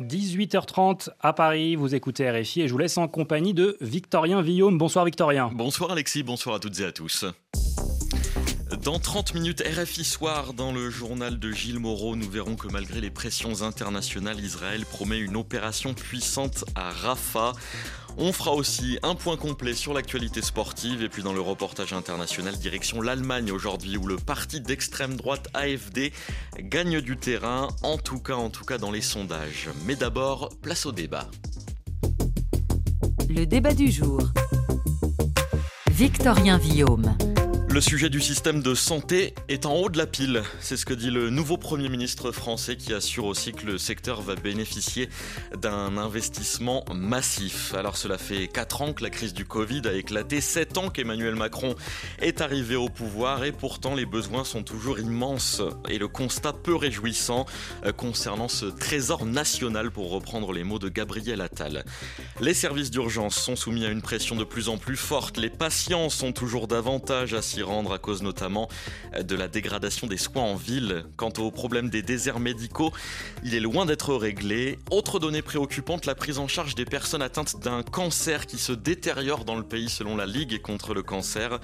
18h30 à Paris, vous écoutez RFI et je vous laisse en compagnie de Victorien Villaume. Bonsoir Victorien. Bonsoir Alexis, bonsoir à toutes et à tous. Dans 30 minutes RFI Soir, dans le journal de Gilles Moreau, nous verrons que malgré les pressions internationales, Israël promet une opération puissante à Rafah. On fera aussi un point complet sur l'actualité sportive et puis dans le reportage international direction l'Allemagne aujourd'hui où le parti d'extrême droite AFD gagne du terrain, en tout cas en tout cas dans les sondages. Mais d'abord, place au débat. Le débat du jour. Victorien Villaume. Le sujet du système de santé est en haut de la pile. C'est ce que dit le nouveau Premier ministre français qui assure aussi que le secteur va bénéficier d'un investissement massif. Alors cela fait 4 ans que la crise du Covid a éclaté, 7 ans qu'Emmanuel Macron est arrivé au pouvoir et pourtant les besoins sont toujours immenses et le constat peu réjouissant euh, concernant ce trésor national pour reprendre les mots de Gabriel Attal. Les services d'urgence sont soumis à une pression de plus en plus forte, les patients sont toujours davantage rendre à cause notamment de la dégradation des soins en ville. Quant au problème des déserts médicaux, il est loin d'être réglé. Autre donnée préoccupante, la prise en charge des personnes atteintes d'un cancer qui se détériore dans le pays selon la Ligue contre le cancer.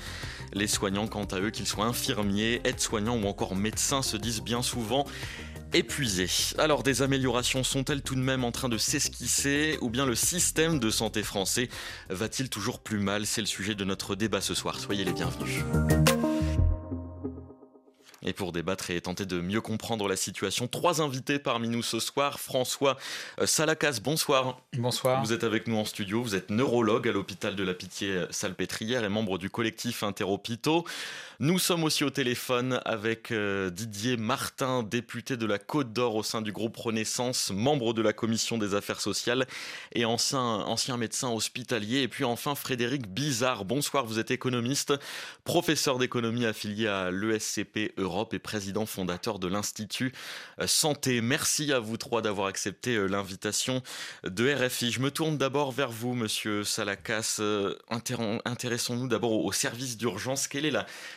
Les soignants, quant à eux, qu'ils soient infirmiers, aides-soignants ou encore médecins, se disent bien souvent épuisés. Alors des améliorations sont-elles tout de même en train de s'esquisser ou bien le système de santé français va-t-il toujours plus mal? C'est le sujet de notre débat ce soir. Soyez les bienvenus. Et pour débattre et tenter de mieux comprendre la situation, trois invités parmi nous ce soir. François euh, Salacas, bonsoir. Bonsoir. Vous êtes avec nous en studio, vous êtes neurologue à l'hôpital de la Pitié-Salpêtrière et membre du collectif Interhôpitaux. Nous sommes aussi au téléphone avec euh, Didier Martin, député de la Côte d'Or au sein du groupe Renaissance, membre de la commission des affaires sociales et ancien, ancien médecin hospitalier. Et puis enfin Frédéric Bizarre. Bonsoir, vous êtes économiste, professeur d'économie affilié à l'ESCP Europe et président fondateur de l'Institut euh, Santé. Merci à vous trois d'avoir accepté euh, l'invitation de RFI. Je me tourne d'abord vers vous, monsieur Salacas. Intéressons-nous d'abord au service d'urgence. Quelle est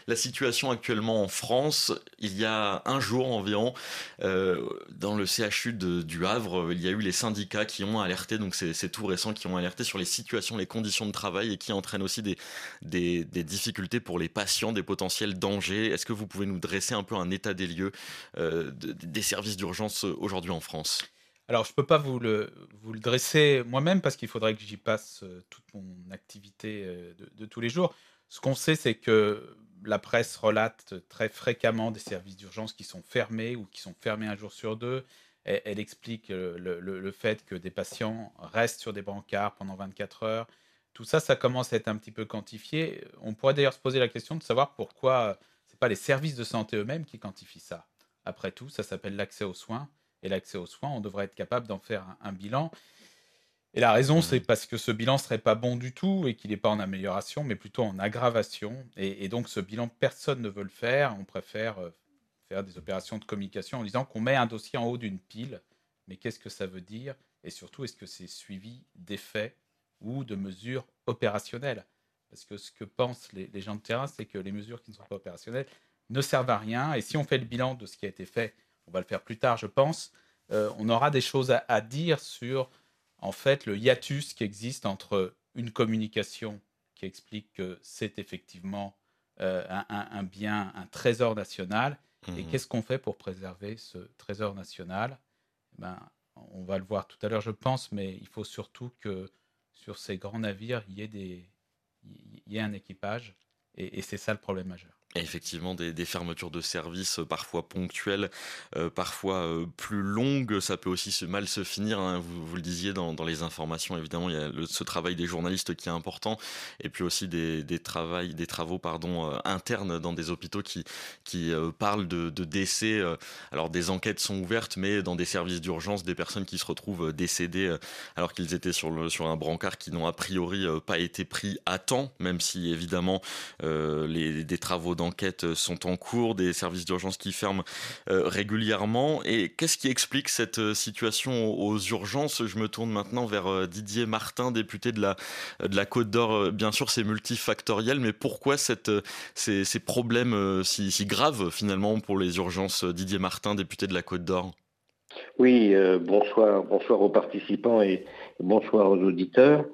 la situation actuellement en France, il y a un jour environ, euh, dans le CHU du Havre, il y a eu les syndicats qui ont alerté, donc c'est tout récent, qui ont alerté sur les situations, les conditions de travail et qui entraînent aussi des, des, difficultés pour les patients, des potentiels dangers. Est-ce que vous pouvez nous dresser un peu un état des lieux euh, des services d'urgence aujourd'hui en France alors, je ne peux pas vous le, le dresser moi-même parce qu'il faudrait que j'y passe euh, toute mon activité de, tous les jours. Ce qu'on sait, c'est que la presse relate très fréquemment des services d'urgence qui sont fermés ou qui sont fermés un jour sur deux. Elle, explique le, fait que des patients restent sur des brancards pendant 24 heures. Tout ça, ça commence à être un petit peu quantifié. On pourrait d'ailleurs se poser la question de savoir pourquoi pas les services de santé eux-mêmes qui quantifient ça. Après tout, ça s'appelle l'accès aux soins. Et l'accès aux soins, on devrait être capable d'en faire un bilan. Et la raison, c'est parce que ce bilan serait pas bon du tout et qu'il n'est pas en amélioration, mais plutôt en aggravation. Et, donc, ce bilan, personne ne veut le faire. On préfère euh, faire des opérations de communication en disant qu'on met un dossier en haut d'une pile. Mais qu'est-ce que ça veut dire? Et surtout, est-ce que c'est suivi d'effets ou de mesures opérationnelles? Parce que ce que pensent les, gens de terrain, c'est que les mesures qui ne sont pas opérationnelles ne servent à rien. Et si on fait le bilan de ce qui a été fait, on va le faire plus tard, je pense, euh, on aura des choses à dire sur en fait le hiatus qui existe entre une communication qui explique que c'est effectivement euh, un, bien, un trésor national, et mmh qu'est-ce qu'on fait pour préserver ce trésor national? Eh ben, On va le voir tout à l'heure, je pense, mais il faut surtout que sur ces grands navires, il y ait, des, il y ait un équipage, et c'est ça le problème majeur effectivement, des, fermetures de services euh, parfois ponctuelles, euh, parfois euh, plus longues, ça peut aussi mal se finir. Hein. Vous, le disiez dans, les informations, évidemment, il y a ce travail des journalistes qui est important, et puis aussi des, des, des travaux pardon, internes dans des hôpitaux qui, parlent de, décès. alors des enquêtes sont ouvertes, mais dans des services d'urgence, des personnes qui se retrouvent décédées alors qu'ils étaient sur, sur un brancard qui n'ont a priori pas été pris à temps, même si évidemment les, des travaux d'enquête sont en cours, des services d'urgence qui ferment euh, régulièrement. Et qu'est-ce qui explique cette euh, situation aux urgences? Je me tourne maintenant vers euh, Didier Martin, député de la, de la Côte d'Or. Bien sûr, c'est multifactoriel, mais pourquoi cette, ces, problèmes si, graves finalement pour les urgences? Didier Martin, député de la Côte d'Or Oui, bonsoir, bonsoir aux participants et bonsoir aux auditeurs.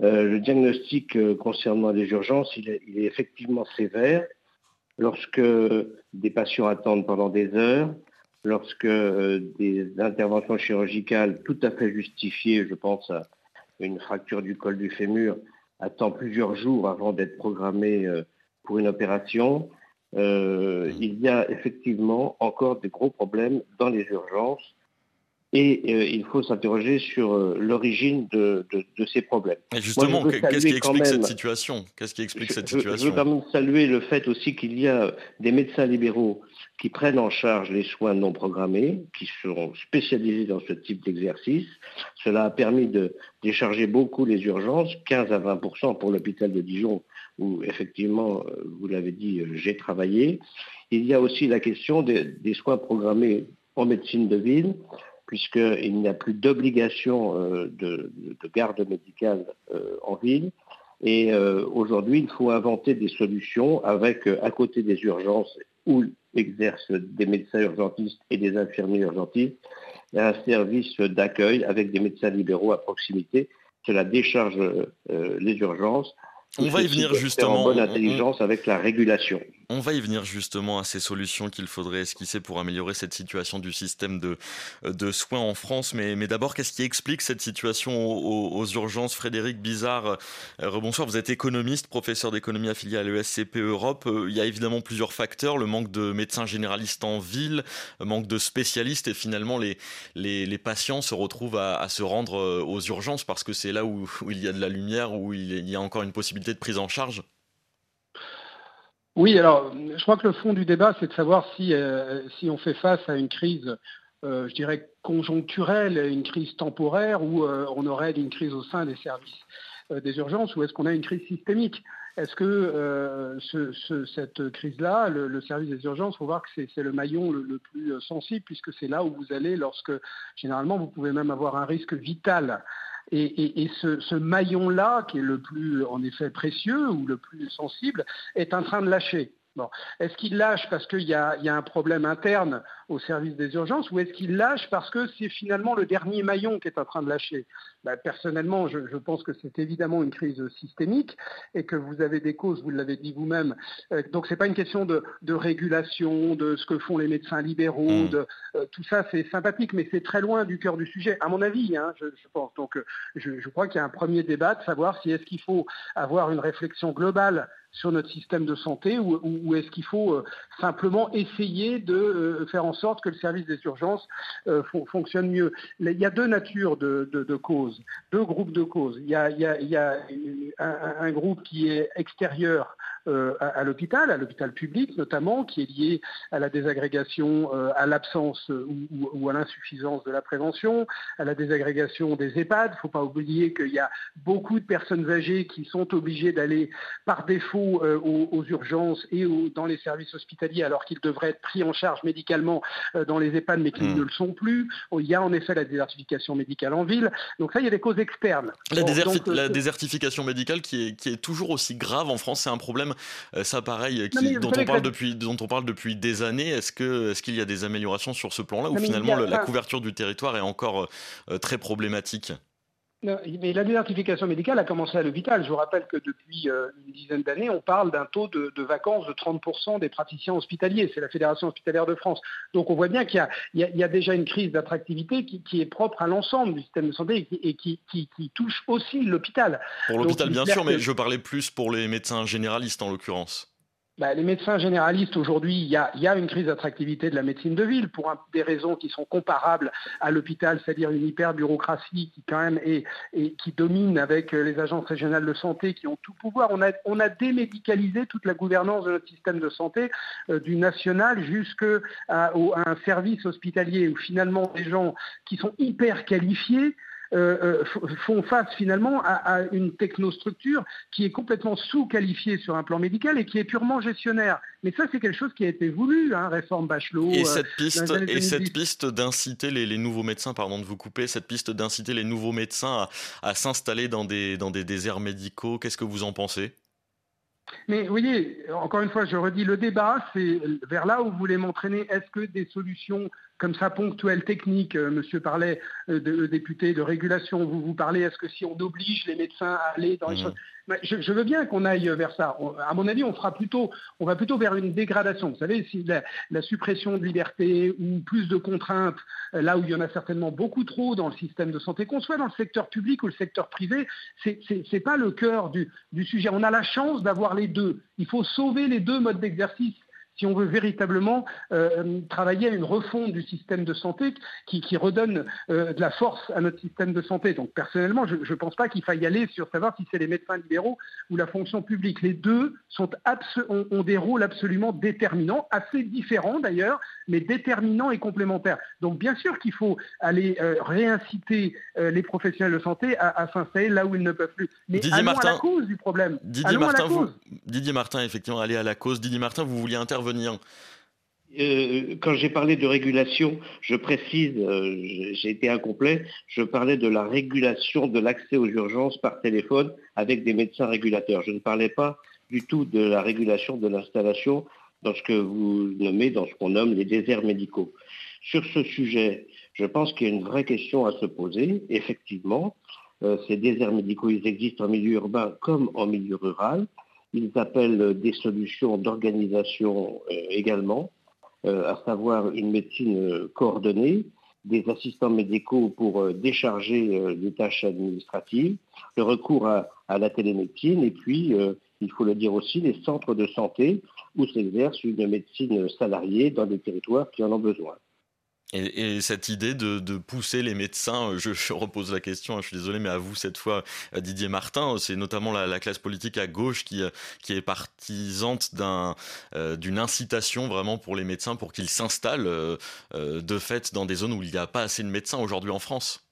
le diagnostic concernant les urgences, il est, effectivement sévère. Lorsque des patients attendent pendant des heures, lorsque des interventions chirurgicales tout à fait justifiées, je pense à une fracture du col du fémur, attend plusieurs jours avant d'être programmée pour une opération, euh, il y a effectivement encore des gros problèmes dans les urgences et euh, il faut s'interroger sur euh, l'origine de, ces problèmes. Et justement, qu'est-ce qui explique cette situation? Qu'est-ce qui explique cette situation Je veux quand même saluer le fait aussi qu'il y a des médecins libéraux qui prennent en charge les soins non programmés, qui sont spécialisés dans ce type d'exercice. Cela a permis de décharger beaucoup les urgences, 15 à 20% pour l'hôpital de Dijon où effectivement, euh, vous l'avez dit, j'ai travaillé. Il y a aussi la question des, soins programmés en médecine de ville, puisqu'il n'y a plus d'obligation euh, de, garde médicale en ville. Et aujourd'hui, il faut inventer des solutions avec, à côté des urgences où exercent des médecins urgentistes et des infirmiers urgentistes, un service d'accueil avec des médecins libéraux à proximité. Cela décharge les urgences on va y venir justement. En bonne intelligence avec la régulation. On va y venir justement à ces solutions qu'il faudrait esquisser pour améliorer cette situation du système de, de soins en France. Mais, d'abord, qu'est-ce qui explique cette situation aux, urgences? Frédéric Bizarre, euh, rebonsoir, vous êtes économiste, professeur d'économie affilié à l'ESCP Europe. Euh, il y a évidemment plusieurs facteurs, le manque de médecins généralistes en ville, le manque de spécialistes et finalement les, patients se retrouvent à, se rendre euh, aux urgences parce que c'est là où, il y a de la lumière, où il y a encore une possibilité de prise en charge. Oui, alors je crois que le fond du débat, c'est de savoir si, euh, on fait face à une crise, euh, je dirais, conjoncturelle, une crise temporaire, ou euh, on aurait une crise au sein des services des urgences, ou est-ce qu'on a une crise systémique? Est-ce que cette crise-là, le, service des urgences, il faut voir que c'est le maillon le, plus sensible, puisque c'est là où vous allez lorsque, généralement, vous pouvez même avoir un risque vital. Et, ce, maillon-là, qui est le plus en effet précieux ou le plus sensible, est en train de lâcher. Est-ce qu'il lâche parce qu'il y, a un problème interne au service des urgences ou est-ce qu'il lâche parce que c'est finalement le dernier maillon qui est en train de lâcher? Bah, Personnellement, je, pense que c'est évidemment une crise systémique et que vous avez des causes, vous l'avez dit vous-même. Euh, donc ce n'est pas une question de, régulation, de ce que font les médecins libéraux, mmh. de, euh, tout ça c'est sympathique, mais c'est très loin du cœur du sujet, à mon avis, hein, je, pense. Donc euh, je crois qu'il y a un premier débat de savoir si est-ce qu'il faut avoir une réflexion globale sur notre système de santé ou, est-ce qu'il faut euh, simplement essayer de euh, faire en sorte que le service des urgences euh, fonctionne mieux Il y a deux natures de, causes, deux groupes de causes. Il y a, un, groupe qui est extérieur à, l'hôpital, à l'hôpital public notamment, qui est lié à la désagrégation, à l'absence ou, à l'insuffisance de la prévention, à la désagrégation des EHPAD. Il ne faut pas oublier qu'il y a beaucoup de personnes âgées qui sont obligées d'aller par défaut aux, urgences et dans les services hospitaliers alors qu'ils devraient être pris en charge médicalement dans les EHPAD mais qui mmh. ne le sont plus. Il y a en effet la désertification médicale en ville. Donc ça, il y a des causes externes. La, désertification médicale qui est, qui est toujours aussi grave en France, c'est un problème euh, ça, pareil, dont, on parle depuis, dont on parle depuis des années. Est-ce qu'il est qu'il y a des améliorations sur ce plan-là ou finalement la couverture du territoire est encore euh, très problématique? Mais la désertification médicale a commencé à l'hôpital. Je vous rappelle que depuis euh, une dizaine d'années, on parle d'un taux de, vacances de 30% des praticiens hospitaliers. C'est la Fédération hospitalière de France. Donc on voit bien qu'il y, a déjà une crise d'attractivité qui, est propre à l'ensemble du système de santé et qui, touche aussi l'hôpital. Pour l'hôpital, bien sûr, mais je parlais plus pour les médecins généralistes en l'occurrence. Bah, les médecins généralistes, aujourd'hui, il y a, une crise d'attractivité de la médecine de ville pour des raisons qui sont comparables à l'hôpital, c'est-à-dire une hyper-bureaucratie qui quand même et qui domine avec euh, les agences régionales de santé qui ont tout pouvoir. On a, on a démédicalisé toute la gouvernance de notre système de santé, euh, du national jusqu'à un service hospitalier où finalement des gens qui sont hyper qualifiés euh, euh, font face finalement à, une technostructure qui est complètement sous-qualifiée sur un plan médical et qui est purement gestionnaire. Mais ça, c'est quelque chose qui a été voulu, hein, réforme Bachelot. Et euh, cette piste, et cette piste d'inciter les, nouveaux médecins, pardon de vous couper, cette piste d'inciter les nouveaux médecins à, s'installer dans des, dans des déserts médicaux, qu'est-ce que vous en pensez? Mais vous voyez, encore une fois, je redis, le débat, c'est vers là où vous voulez m'entraîner. Est-ce que des solutions comme ça ponctuelles, techniques. monsieur parlait de, député de régulation. Vous vous parlez, est-ce que si on oblige les médecins à aller dans les mmh. choses je, veux bien qu'on aille vers ça. à mon avis, on fera plutôt, on va plutôt vers une dégradation. Vous savez, si la, suppression de liberté ou plus de contraintes, euh, là où il y en a certainement beaucoup trop dans le système de santé, qu'on soit dans le secteur public ou le secteur privé, c'est n'est pas le cœur du sujet. On a la chance d'avoir les deux. Il faut sauver les deux modes d'exercice si on veut véritablement euh, travailler à une refonte du système de santé qui, redonne euh, de la force à notre système de santé. Donc personnellement, je ne pense pas qu'il faille aller sur savoir si c'est les médecins libéraux ou la fonction publique. Les deux sont ont, des rôles absolument déterminants, assez différents d'ailleurs, mais déterminants et complémentaires. Donc bien sûr qu'il faut aller euh, réinciter les professionnels de santé à, s'installer là où ils ne peuvent plus. Mais Didier Martin, à la cause du problème. Didier Martin, Didier Martin, effectivement, aller à la cause. Didier Martin, vous vouliez intervenir euh, quand j'ai parlé de régulation, je précise, euh, j'ai été incomplet, je parlais de la régulation de l'accès aux urgences par téléphone avec des médecins régulateurs. Je ne parlais pas du tout de la régulation de l'installation dans ce que vous nommez, dans ce qu'on nomme les déserts médicaux. Sur ce sujet, je pense qu'il y a une vraie question à se poser. Effectivement, euh, ces déserts médicaux, ils existent en milieu urbain comme en milieu rural. Ils appellent des solutions d'organisation euh, également, euh, à savoir une médecine euh, coordonnée, des assistants médicaux pour décharger des tâches administratives, le recours à, à la télémédecine et puis, il faut le dire aussi, les centres de santé où s'exerce une médecine salariée dans des territoires qui en ont besoin. Et, cette idée de, pousser les médecins, euh, je, repose la question, hein, je suis désolé, mais à vous cette fois, euh, Didier Martin, c'est notamment la, classe politique à gauche qui, euh, est partisante d'une incitation vraiment pour les médecins pour qu'ils s'installent de fait dans des zones où il n'y a pas assez de médecins aujourd'hui en France.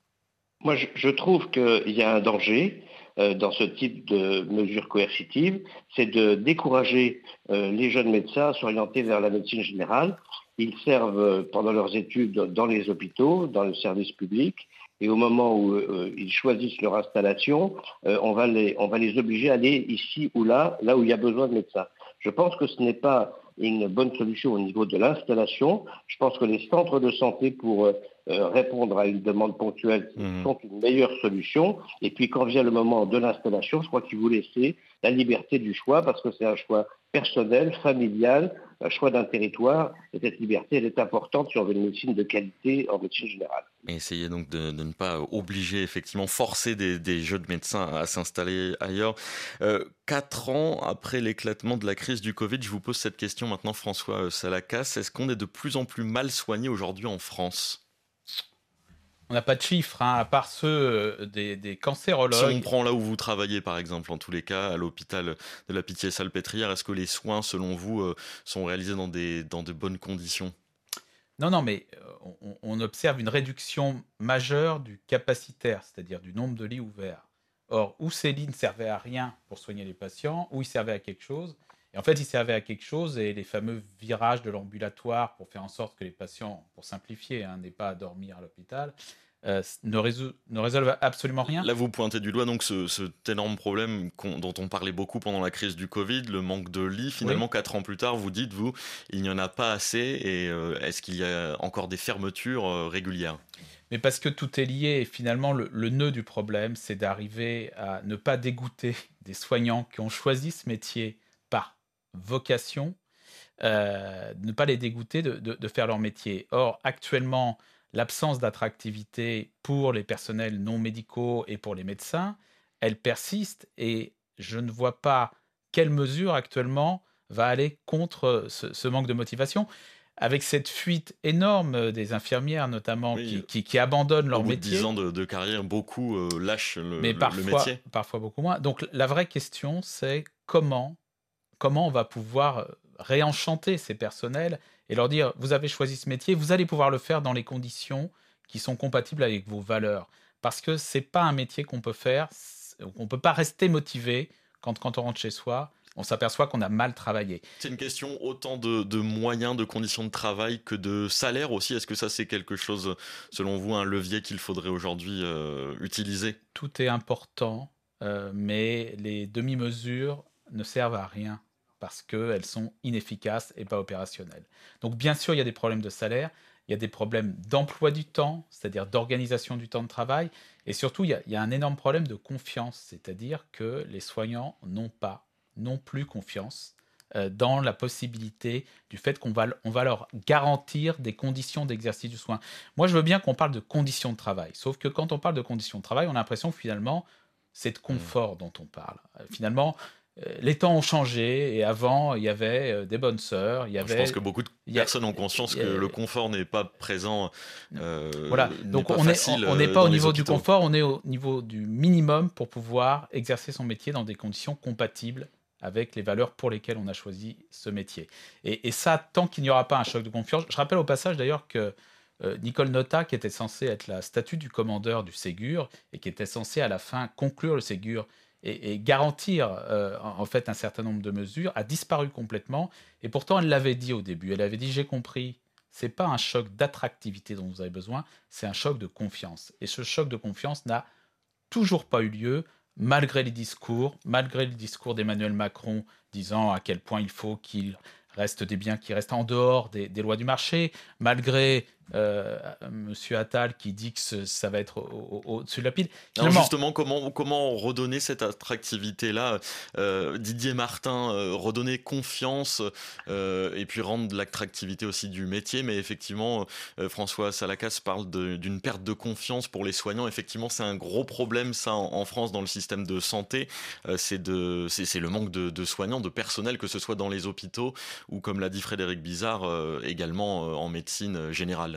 Moi, je, trouve qu'il y a un danger dans ce type de mesures coercitives, c'est de décourager les jeunes médecins à s'orienter vers la médecine générale ils servent euh, pendant leurs études dans les hôpitaux, dans le service public, et au moment où euh, ils choisissent leur installation, euh, on, va les, on va les obliger à aller ici ou là, là où il y a besoin de médecins. Je pense que ce n'est pas une bonne solution au niveau de l'installation. Je pense que les centres de santé pour répondre à une demande ponctuelle mmh. sont une meilleure solution. Et puis quand vient le moment de l'installation, je crois qu'il vous laissez la liberté du choix parce que c'est un choix personnel, familial, un choix d'un territoire. Et cette liberté, elle est importante si on veut une médecine de qualité en médecine générale. Essayez donc de, ne pas obliger, effectivement, forcer des, jeunes médecins à s'installer ailleurs. Euh, quatre ans après l'éclatement de la crise du Covid, je vous pose cette question maintenant, François Salakas. Est-ce qu'on est de plus en plus mal soigné aujourd'hui en France? On n'a pas de chiffres, hein, à part ceux euh, des, cancérologues. Si on prend là où vous travaillez, par exemple, en tous les cas, à l'hôpital de la Pitié-Salpêtrière, est-ce que les soins, selon vous, euh, sont réalisés dans, des, dans de bonnes conditions? Non, non, mais euh, on, observe une réduction majeure du capacitaire, c'est-à-dire du nombre de lits ouverts. Or, où ces lits ne servaient à rien pour soigner les patients, où ils servaient à quelque chose, et en fait, ils servaient à quelque chose, et les fameux virages de l'ambulatoire pour faire en sorte que les patients, pour simplifier, hein, n'aient pas à dormir à l'hôpital, euh, ne, résolvent absolument rien. Là, vous pointez du doigt donc ce, cet énorme problème dont on parlait beaucoup pendant la crise du Covid, le manque de lits. Finalement, quatre ans plus tard, vous dites, vous, il n'y en a pas assez, et euh, est-ce qu'il y a encore des fermetures euh, régulières? Mais parce que tout est lié, et finalement, le, le nœud du problème, c'est d'arriver à ne pas dégoûter des soignants qui ont choisi ce métier par vocation, euh, ne pas les dégoûter de, faire leur métier. Or, actuellement, l'absence d'attractivité pour les personnels non médicaux et pour les médecins, elle persiste et je ne vois pas quelle mesure actuellement va aller contre ce, manque de motivation. Avec cette fuite énorme des infirmières, notamment, qui, abandonnent leur métier. Au 10 ans de, carrière, beaucoup euh, lâchent le, mais parfois, métier. Parfois beaucoup moins. Donc la vraie question, c'est comment comment on va pouvoir euh, réenchanter ces personnels et leur dire vous avez choisi ce métier, vous allez pouvoir le faire dans les conditions qui sont compatibles avec vos valeurs. Parce que c'est pas un métier qu'on peut faire, on peut pas rester motivé quand, quand on rentre chez soi. On s'aperçoit qu'on a mal travaillé. C'est une question autant de, moyens, de conditions de travail que de salaire aussi. Est-ce que ça, c'est quelque chose, selon vous, un levier qu'il faudrait aujourd'hui euh, utiliser? Tout est important, euh, mais les demi-mesures ne servent à rien parce qu'elles sont inefficaces et pas opérationnelles. Donc bien sûr, il y a des problèmes de salaire, il y a des problèmes d'emploi du temps, c'est-à-dire d'organisation du temps de travail, et surtout, il y, a, un énorme problème de confiance, c'est-à-dire que les soignants n'ont pas, non plus confiance euh, dans la possibilité du fait qu'on va, on va leur garantir des conditions d'exercice du soin. Moi, je veux bien qu'on parle de conditions de travail, sauf que quand on parle de conditions de travail, on a l'impression que finalement, c'est de confort dont on parle. Euh, finalement, les temps ont changé et avant, il y avait euh, des bonnes sœurs. Il y avait, Je pense que beaucoup de personnes ont conscience que le confort n'est pas présent. Euh, voilà, donc on n'est pas au niveau du confort, on est au niveau du minimum pour pouvoir exercer son métier dans des conditions compatibles avec les valeurs pour lesquelles on a choisi ce métier. Et, ça, tant qu'il n'y aura pas un choc de confiance, je rappelle au passage d'ailleurs que Nicole Nota, qui était censée être la statue du commandeur du Ségur et qui était censée à la fin conclure le Ségur et, garantir euh, en fait un certain nombre de mesures a disparu complètement. Et pourtant, elle l'avait dit au début. Elle avait dit j'ai compris. C'est pas un choc d'attractivité dont vous avez besoin, c'est un choc de confiance. Et ce choc de confiance n'a toujours pas eu lieu malgré les discours, malgré le discours d'Emmanuel Macron disant à quel point il faut qu'il reste des biens qui restent en dehors des, des lois du marché, malgré euh, Monsieur Attal qui dit que ça va être au-dessus de la pile. justement, comment, comment redonner cette attractivité-là euh, Didier Martin, euh, redonner confiance et puis rendre l'attractivité aussi du métier. Mais effectivement, François Salacas parle d'une perte de confiance pour les soignants. Effectivement, c'est un gros problème, ça, en, France, dans le système de santé. c'est le manque de, de, soignants, de personnel, que ce soit dans les hôpitaux ou, comme l'a dit Frédéric Bizarre, également en médecine générale.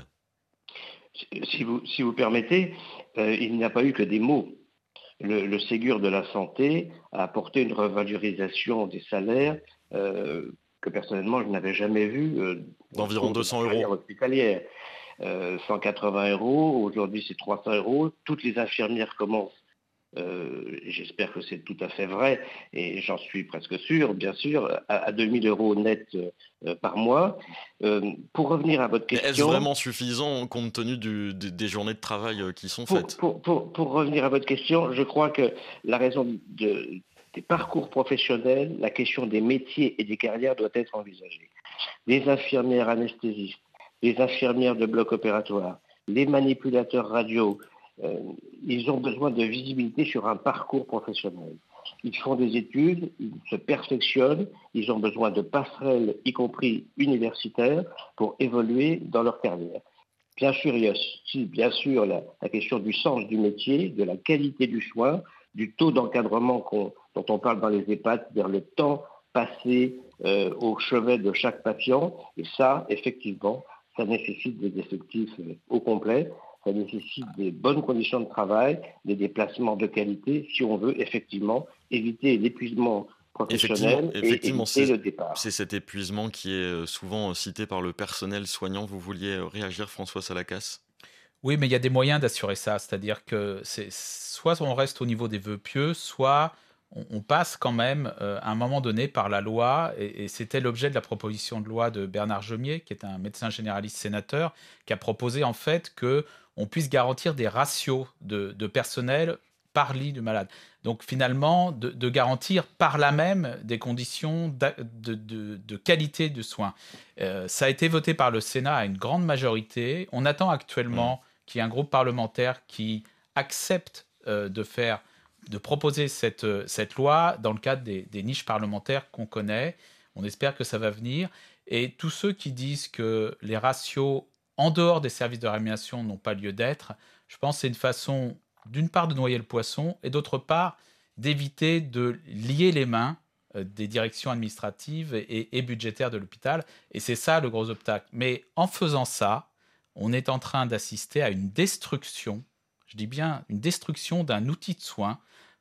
Si vous, si vous permettez, euh, il n'y a pas eu que des mots. Le, Ségur de la santé a apporté une revalorisation des salaires euh, que personnellement je n'avais jamais vu. Euh, D'environ 200 euros. Hospitalière. 180 euros, aujourd'hui c'est 300 euros. Toutes les infirmières commencent euh, j'espère que c'est tout à fait vrai, et j'en suis presque sûr, bien sûr, à, 2000 euros net euh, par mois. Euh, pour revenir à votre question... Est-ce vraiment suffisant compte tenu des journées de travail qui sont faites? pour, pour, revenir à votre question, je crois que la raison de, des parcours professionnels, la question des métiers et des carrières doit être envisagée. Les infirmières anesthésistes, les infirmières de bloc opératoire, les manipulateurs radio, euh, ils ont besoin de visibilité sur un parcours professionnel. Ils font des études, ils se perfectionnent, ils ont besoin de passerelles, y compris universitaires, pour évoluer dans leur carrière. Bien sûr, il y a aussi, bien sûr, la, question du sens du métier, de la qualité du soin, du taux d'encadrement dont on parle dans les EHPAD, c'est-à-dire le temps passé euh, au chevet de chaque patient. Et ça, effectivement, ça nécessite des effectifs euh, au complet ça nécessite des bonnes conditions de travail, des déplacements de qualité, si on veut effectivement éviter l'épuisement professionnel et éviter le départ. C'est cet épuisement qui est euh, souvent cité par le personnel soignant. Vous vouliez euh, réagir, François Salakas Oui, mais il y a des moyens d'assurer ça. C'est-à-dire que c'est soit on reste au niveau des vœux pieux, soit on, passe quand même euh, à un moment donné par la loi, et, c'était l'objet de la proposition de loi de Bernard Gemier, qui est un médecin généraliste sénateur, qui a proposé en fait que on puisse garantir des ratios de, personnel par lit du malade. Donc finalement, de, garantir par là même des conditions de, qualité de soins. Euh, ça a été voté par le Sénat à une grande majorité. On attend actuellement mmh. qu'il y ait un groupe parlementaire qui accepte euh, de faire, de proposer cette, cette loi dans le cadre des, des niches parlementaires qu'on connaît. On espère que ça va venir. Et tous ceux qui disent que les ratios en dehors des services de rémunération n'ont pas lieu d'être, je pense que c'est une façon, d'une part, de noyer le poisson et d'autre part, d'éviter de lier les mains euh, des directions administratives et, budgétaires de l'hôpital. Et c'est ça le gros obstacle. Mais en faisant ça, on est en train d'assister à une destruction, je dis bien une destruction d'un outil de soin,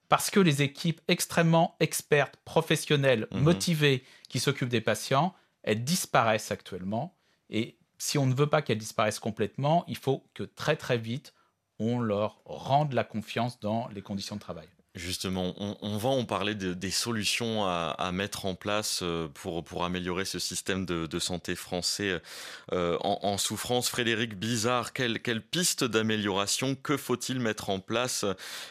parce que les équipes extrêmement expertes, professionnelles, mmh motivées, qui s'occupent des patients, elles disparaissent actuellement. Et si on ne veut pas qu'elles disparaissent complètement, il faut que très très vite, on leur rende la confiance dans les conditions de travail. Justement, on, va en parler des solutions à, mettre en place euh, pour, améliorer ce système de, santé français euh, en, souffrance. Frédéric Bizarre, quelle, quelle piste d'amélioration Que faut-il mettre en place?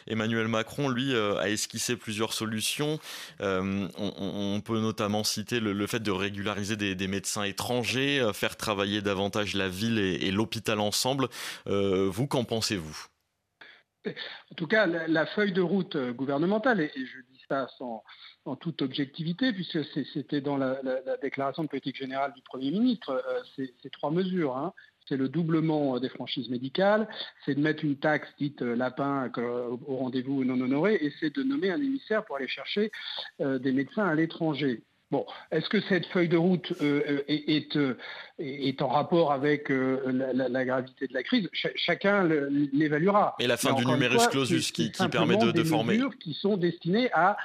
Emmanuel Macron, lui, euh, a esquissé plusieurs solutions. On, peut notamment citer le, fait de régulariser des, médecins étrangers, faire travailler davantage la ville et l'hôpital ensemble. vous, qu'en pensez-vous? En tout cas, la, feuille de route euh, gouvernementale, et, je dis ça sans, en toute objectivité, puisque c'était dans la, déclaration de politique générale du Premier ministre, euh, c'est trois mesures. Hein. C'est le doublement euh, des franchises médicales, c'est de mettre une taxe dite lapin au rendez-vous non honoré, et c'est de nommer un émissaire pour aller chercher des médecins à l'étranger. Bon, est-ce que cette feuille de route euh, est, euh, est, en rapport avec euh, la, gravité de la crise? Chacun l'évaluera. Et la fin du numerus clausus qui, permet de, de former. mesures qui sont destinées à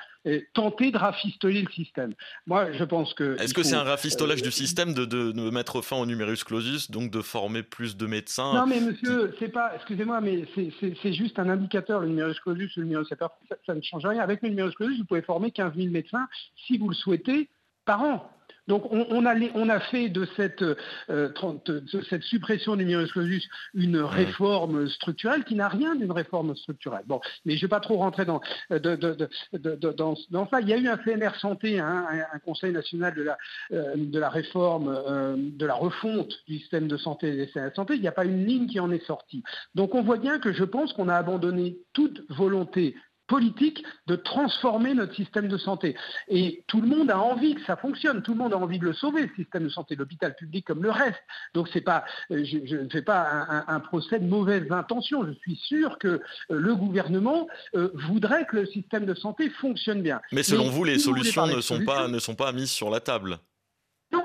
tenter de rafistoler le système. Moi, je pense que. Est-ce que c'est un rafistolage du système de, de, mettre fin au numerus clausus, donc de former plus de médecins Non, mais monsieur, c'est pas. Excusez-moi, mais c'est juste un indicateur, le numerus clausus, le numerus ça, ça ne change rien. Avec le numerus clausus, vous pouvez former 15 000 médecins si vous le souhaitez par an. Donc on, a, fait de cette, euh, cette suppression du numerus clausus une réforme structurelle qui n'a rien d'une réforme structurelle. Bon, mais je ne vais pas trop rentrer dans, dans, ça. Il y a eu un CNR santé, hein, un, Conseil national de la, euh, de la réforme, euh, de la refonte du système de santé et des CNR santé. Il n'y a pas une ligne qui en est sortie. Donc on voit bien que je pense qu'on a abandonné toute volonté politique de transformer notre système de santé. Et tout le monde a envie que ça fonctionne, tout le monde a envie de le sauver, le système de santé, l'hôpital public comme le reste. Donc c'est pas, euh, je, ne fais pas un, procès de mauvaise intention. Je suis sûr que euh, le gouvernement euh, voudrait que le système de santé fonctionne bien. Mais selon vous, les solutions ne sont, pas, ne sont pas mises sur la table?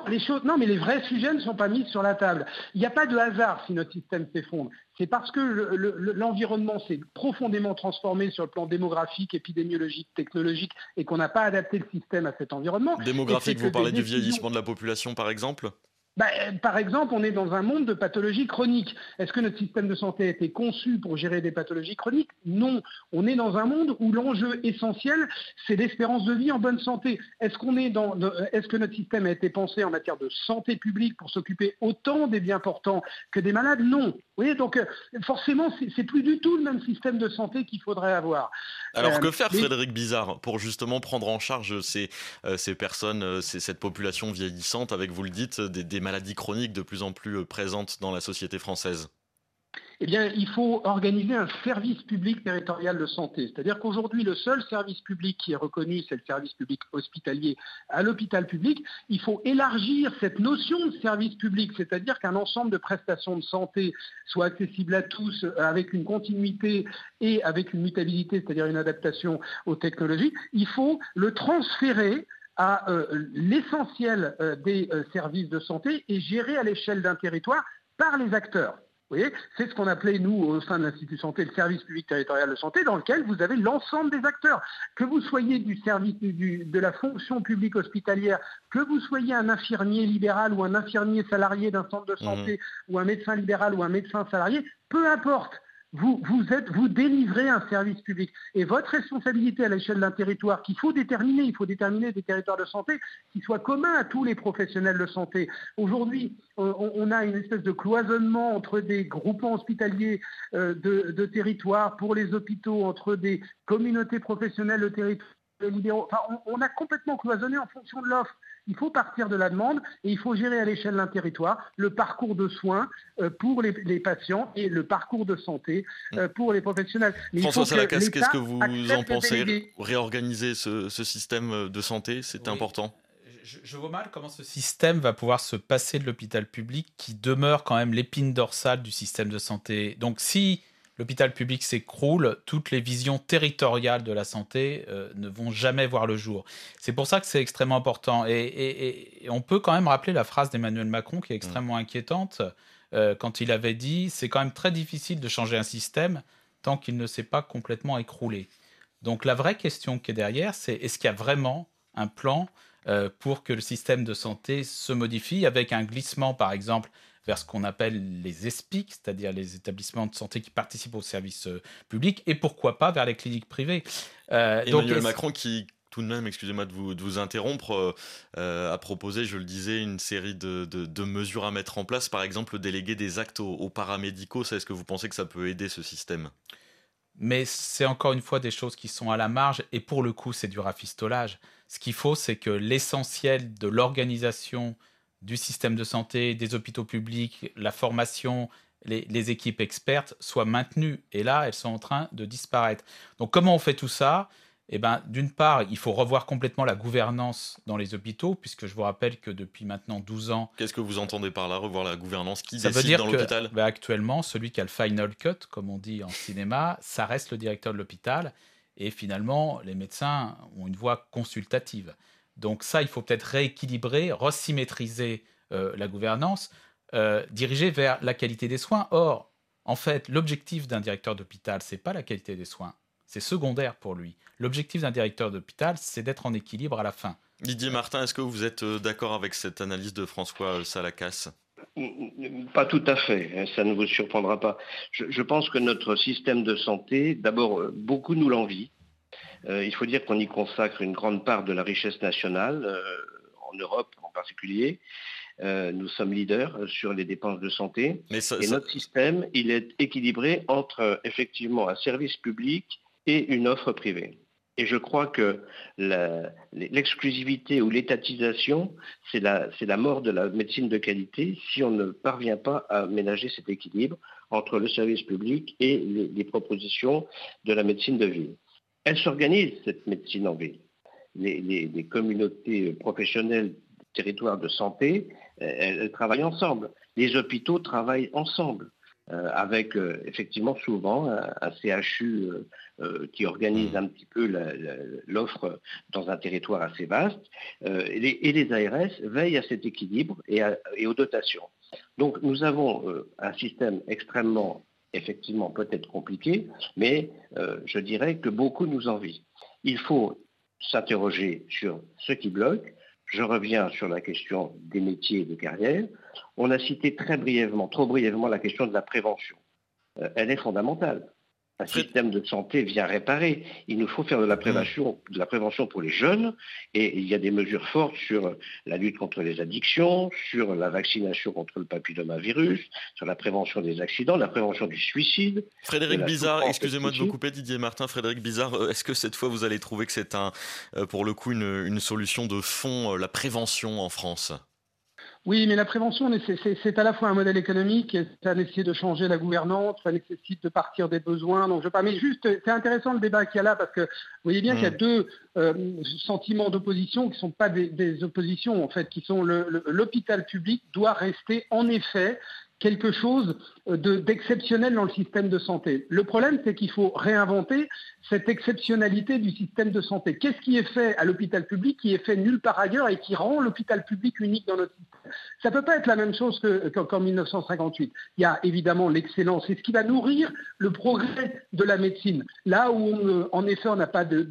Non, les choses, non, mais les vrais sujets ne sont pas mis sur la table. Il n'y a pas de hasard si notre système s'effondre. C'est parce que l'environnement s'est profondément transformé sur le plan démographique, épidémiologique, technologique, et qu'on n'a pas adapté le système à cet environnement. Démographique, vous parlez du vieillissement de la population, par exemple? Bah, par exemple, on est dans un monde de pathologies chroniques. Est-ce que notre système de santé a été conçu pour gérer des pathologies chroniques? Non. On est dans un monde où l'enjeu essentiel, c'est l'espérance de vie en bonne santé. Est-ce qu'on est dans, est-ce que notre système a été pensé en matière de santé publique pour s'occuper autant des bien portants que des malades? Non. Vous voyez, donc euh, forcément, c'est plus du tout le même système de santé qu'il faudrait avoir. Alors euh, que faire, Frédéric Bizarre, pour justement prendre en charge ces, euh, ces personnes, cette population vieillissante, avec vous le dites, des, des maladies chroniques de plus en plus euh, présentes dans la société française? Eh bien, il faut organiser un service public territorial de santé. C'est-à-dire qu'aujourd'hui, le seul service public qui est reconnu, c'est le service public hospitalier à l'hôpital public. Il faut élargir cette notion de service public, c'est-à-dire qu'un ensemble de prestations de santé soit accessible à tous avec une continuité et avec une mutabilité, c'est-à-dire une adaptation aux technologies. Il faut le transférer à euh, l'essentiel euh, des euh, services de santé et géré à l'échelle d'un territoire par les acteurs. Vous voyez, c'est ce qu'on appelait, nous, au sein de l'Institut Santé, le service public territorial de santé, dans lequel vous avez l'ensemble des acteurs. Que vous soyez du service de la fonction publique hospitalière, que vous soyez un infirmier libéral ou un infirmier salarié d'un centre de santé, mmh. ou un médecin libéral ou un médecin salarié, peu importe vous, vous, êtes, vous délivrez un service public. Et votre responsabilité à l'échelle d'un territoire qu'il faut déterminer, il faut déterminer des territoires de santé qui soient communs à tous les professionnels de santé. Aujourd'hui, on, a une espèce de cloisonnement entre des groupements hospitaliers euh, de, de territoires pour les hôpitaux, entre des communautés professionnelles de territoire Enfin, on, a complètement cloisonné en fonction de l'offre. Il faut partir de la demande et il faut gérer à l'échelle d'un territoire le parcours de soins euh, pour les, patients et le parcours de santé euh, pour les professionnels. François Salakas, qu'est-ce que vous en pensez? Réorganiser ce, système de santé, c'est important. Je, je, vois mal comment ce système va pouvoir se passer de l'hôpital public qui demeure quand même l'épine dorsale du système de santé. Donc si l'hôpital public s'écroule, toutes les visions territoriales de la santé euh, ne vont jamais voir le jour. C'est pour ça que c'est extrêmement important. Et, on peut quand même rappeler la phrase d'Emmanuel Macron qui est extrêmement mm. inquiétante euh, quand il avait dit c'est quand même très difficile de changer un système tant qu'il ne s'est pas complètement écroulé. Donc la vraie question qui est derrière, c'est est-ce qu'il y a vraiment un plan euh, pour que le système de santé se modifie avec un glissement, par exemple, vers ce qu'on appelle les ESPIC, c'est-à-dire les établissements de santé qui participent au service euh, public, et pourquoi pas vers les cliniques privées. Euh, Emmanuel Macron qui tout de même, excusez-moi de vous, de vous interrompre, euh, euh, a proposé, je le disais, une série de, de, mesures à mettre en place, par exemple déléguer des actes aux, aux paramédicaux. Est-ce que vous pensez que ça peut aider ce système? Mais c'est encore une fois des choses qui sont à la marge et pour le coup c'est du rafistolage. Ce qu'il faut c'est que l'essentiel de l'organisation du système de santé, des hôpitaux publics, la formation, les, équipes expertes soient maintenues. Et là, elles sont en train de disparaître. Donc comment on fait tout ça? Eh ben, D'une part, il faut revoir complètement la gouvernance dans les hôpitaux, puisque je vous rappelle que depuis maintenant 12 ans... Qu'est-ce que vous entendez par là, revoir la gouvernance? Qui ça décide veut dire dans l'hôpital? ben, Actuellement, celui qui a le final cut, comme on dit en cinéma, ça reste le directeur de l'hôpital. Et finalement, les médecins ont une voix consultative. Donc ça, il faut peut-être rééquilibrer, resymétriser euh, la gouvernance, euh, diriger vers la qualité des soins. Or, en fait, l'objectif d'un directeur d'hôpital, c'est pas la qualité des soins, c'est secondaire pour lui. L'objectif d'un directeur d'hôpital, c'est d'être en équilibre à la fin. Didier Martin, est-ce que vous êtes euh, d'accord avec cette analyse de François Salakas pas tout à fait, hein, ça ne vous surprendra pas. Je, pense que notre système de santé, d'abord, beaucoup nous l'envient. Euh, il faut dire qu'on y consacre une grande part de la richesse nationale, euh, en Europe en particulier. Euh, nous sommes leaders sur les dépenses de santé. et notre système, il est équilibré entre effectivement un service public et une offre privée. Et je crois que l'exclusivité ou l'étatisation, c'est la, la, mort de la médecine de qualité si on ne parvient pas à ménager cet équilibre entre le service public et les propositions de la médecine de ville. Elle s'organise, cette médecine en ville. Les, communautés professionnelles territoires de santé, euh, elles, travaillent ensemble. Les hôpitaux travaillent ensemble. Euh, avec euh, effectivement souvent un, CHU qui organise un petit peu l'offre dans un territoire assez vaste, et les, ARS veillent à cet équilibre et, et aux dotations. Donc nous avons un système extrêmement effectivement peut-être compliqué, mais euh, je dirais que beaucoup nous envient. Il faut s'interroger sur ce qui bloque. Je reviens sur la question des métiers et des carrières. On a cité très brièvement, trop brièvement, la question de la prévention. Euh, elle est fondamentale un système de santé vient réparer. Il nous faut faire de la prévention, de la prévention pour les jeunes, et il y a des mesures fortes sur la lutte contre les addictions, sur la vaccination contre le papillomavirus, sur la prévention des accidents, la prévention du suicide. Frédéric Bizarre, excusez-moi de vous couper, Didier Martin. Frédéric Bizarre, euh, est-ce que cette fois vous allez trouver que c'est un, euh, pour le coup, une solution de fond, euh, la prévention en France? Oui, mais la prévention, c'est à la fois un modèle économique, ça nécessite de changer la gouvernance, ça nécessite de partir des besoins. Donc je pas, mais juste, c'est intéressant le débat qu'il y a là parce que vous voyez bien qu'il y a deux euh, sentiments d'opposition qui ne sont pas des, oppositions en fait, qui sont l'hôpital public doit rester en effet quelque chose euh, d'exceptionnel dans le système de santé. Le problème, c'est qu'il faut réinventer cette exceptionnalité du système de santé. Qu'est-ce qui est fait à l'hôpital public qui est fait nulle part ailleurs et qui rend l'hôpital public unique dans notre système? Ça ne peut pas être la même chose qu'en 1958. Il y a évidemment l'excellence. C'est ce qui va nourrir le progrès de la médecine. Là où, en effet, on n'a pas de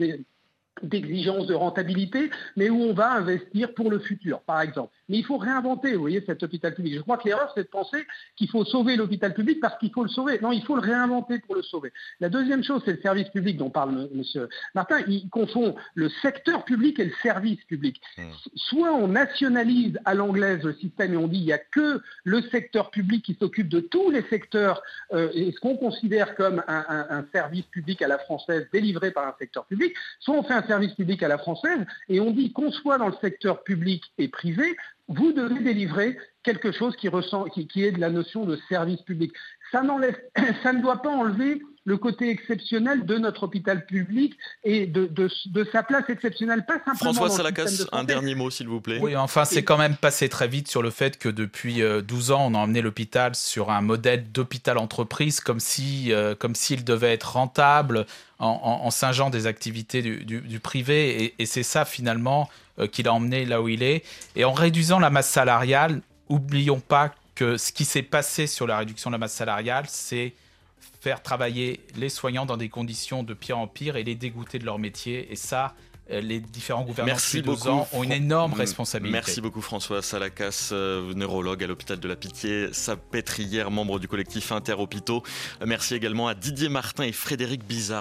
d'exigence de rentabilité, mais où on va investir pour le futur, par exemple. Mais il faut réinventer, vous voyez, cet hôpital public. Je crois que l'erreur, c'est de penser qu'il faut sauver l'hôpital public parce qu'il faut le sauver. Non, il faut le réinventer pour le sauver. La deuxième chose, c'est le service public dont parle M. Martin. Il confond le secteur public et le service public. Hmm. Soit on nationalise à l'anglaise le système et on dit il n'y a que le secteur public qui s'occupe de tous les secteurs euh, et ce qu'on considère comme un, un service public à la française délivré par un secteur public, soit on fait un service public à la française et on dit qu'on soit dans le secteur public et privé, vous devez délivrer quelque chose qui, ressent, qui, est de la notion de service public. Ça, ça ne doit pas enlever le côté exceptionnel de notre hôpital public et de, sa place exceptionnelle, pas simplement. François Salakas, un dernier mot, s'il vous plaît. Oui, enfin, c'est quand même passé très vite sur le fait que depuis 12 euh, ans, on a emmené l'hôpital sur un modèle d'hôpital-entreprise, comme si, euh, comme s'il devait être rentable en, singeant des activités du, privé. Et, c'est ça, finalement, euh, qui l'a emmené là où il est. Et en réduisant la masse salariale, oublions pas que ce qui s'est passé sur la réduction de la masse salariale, c'est faire travailler les soignants dans des conditions de pire en pire et les dégoûter de leur métier. Et ça, les différents gouvernements Merci depuis ans ont une énorme responsabilité. Merci beaucoup François Salakas, neurologue à l'hôpital de la Pitié, sapétrière, membre du collectif Interhôpitaux. Merci également à Didier Martin et Frédéric Bizarre.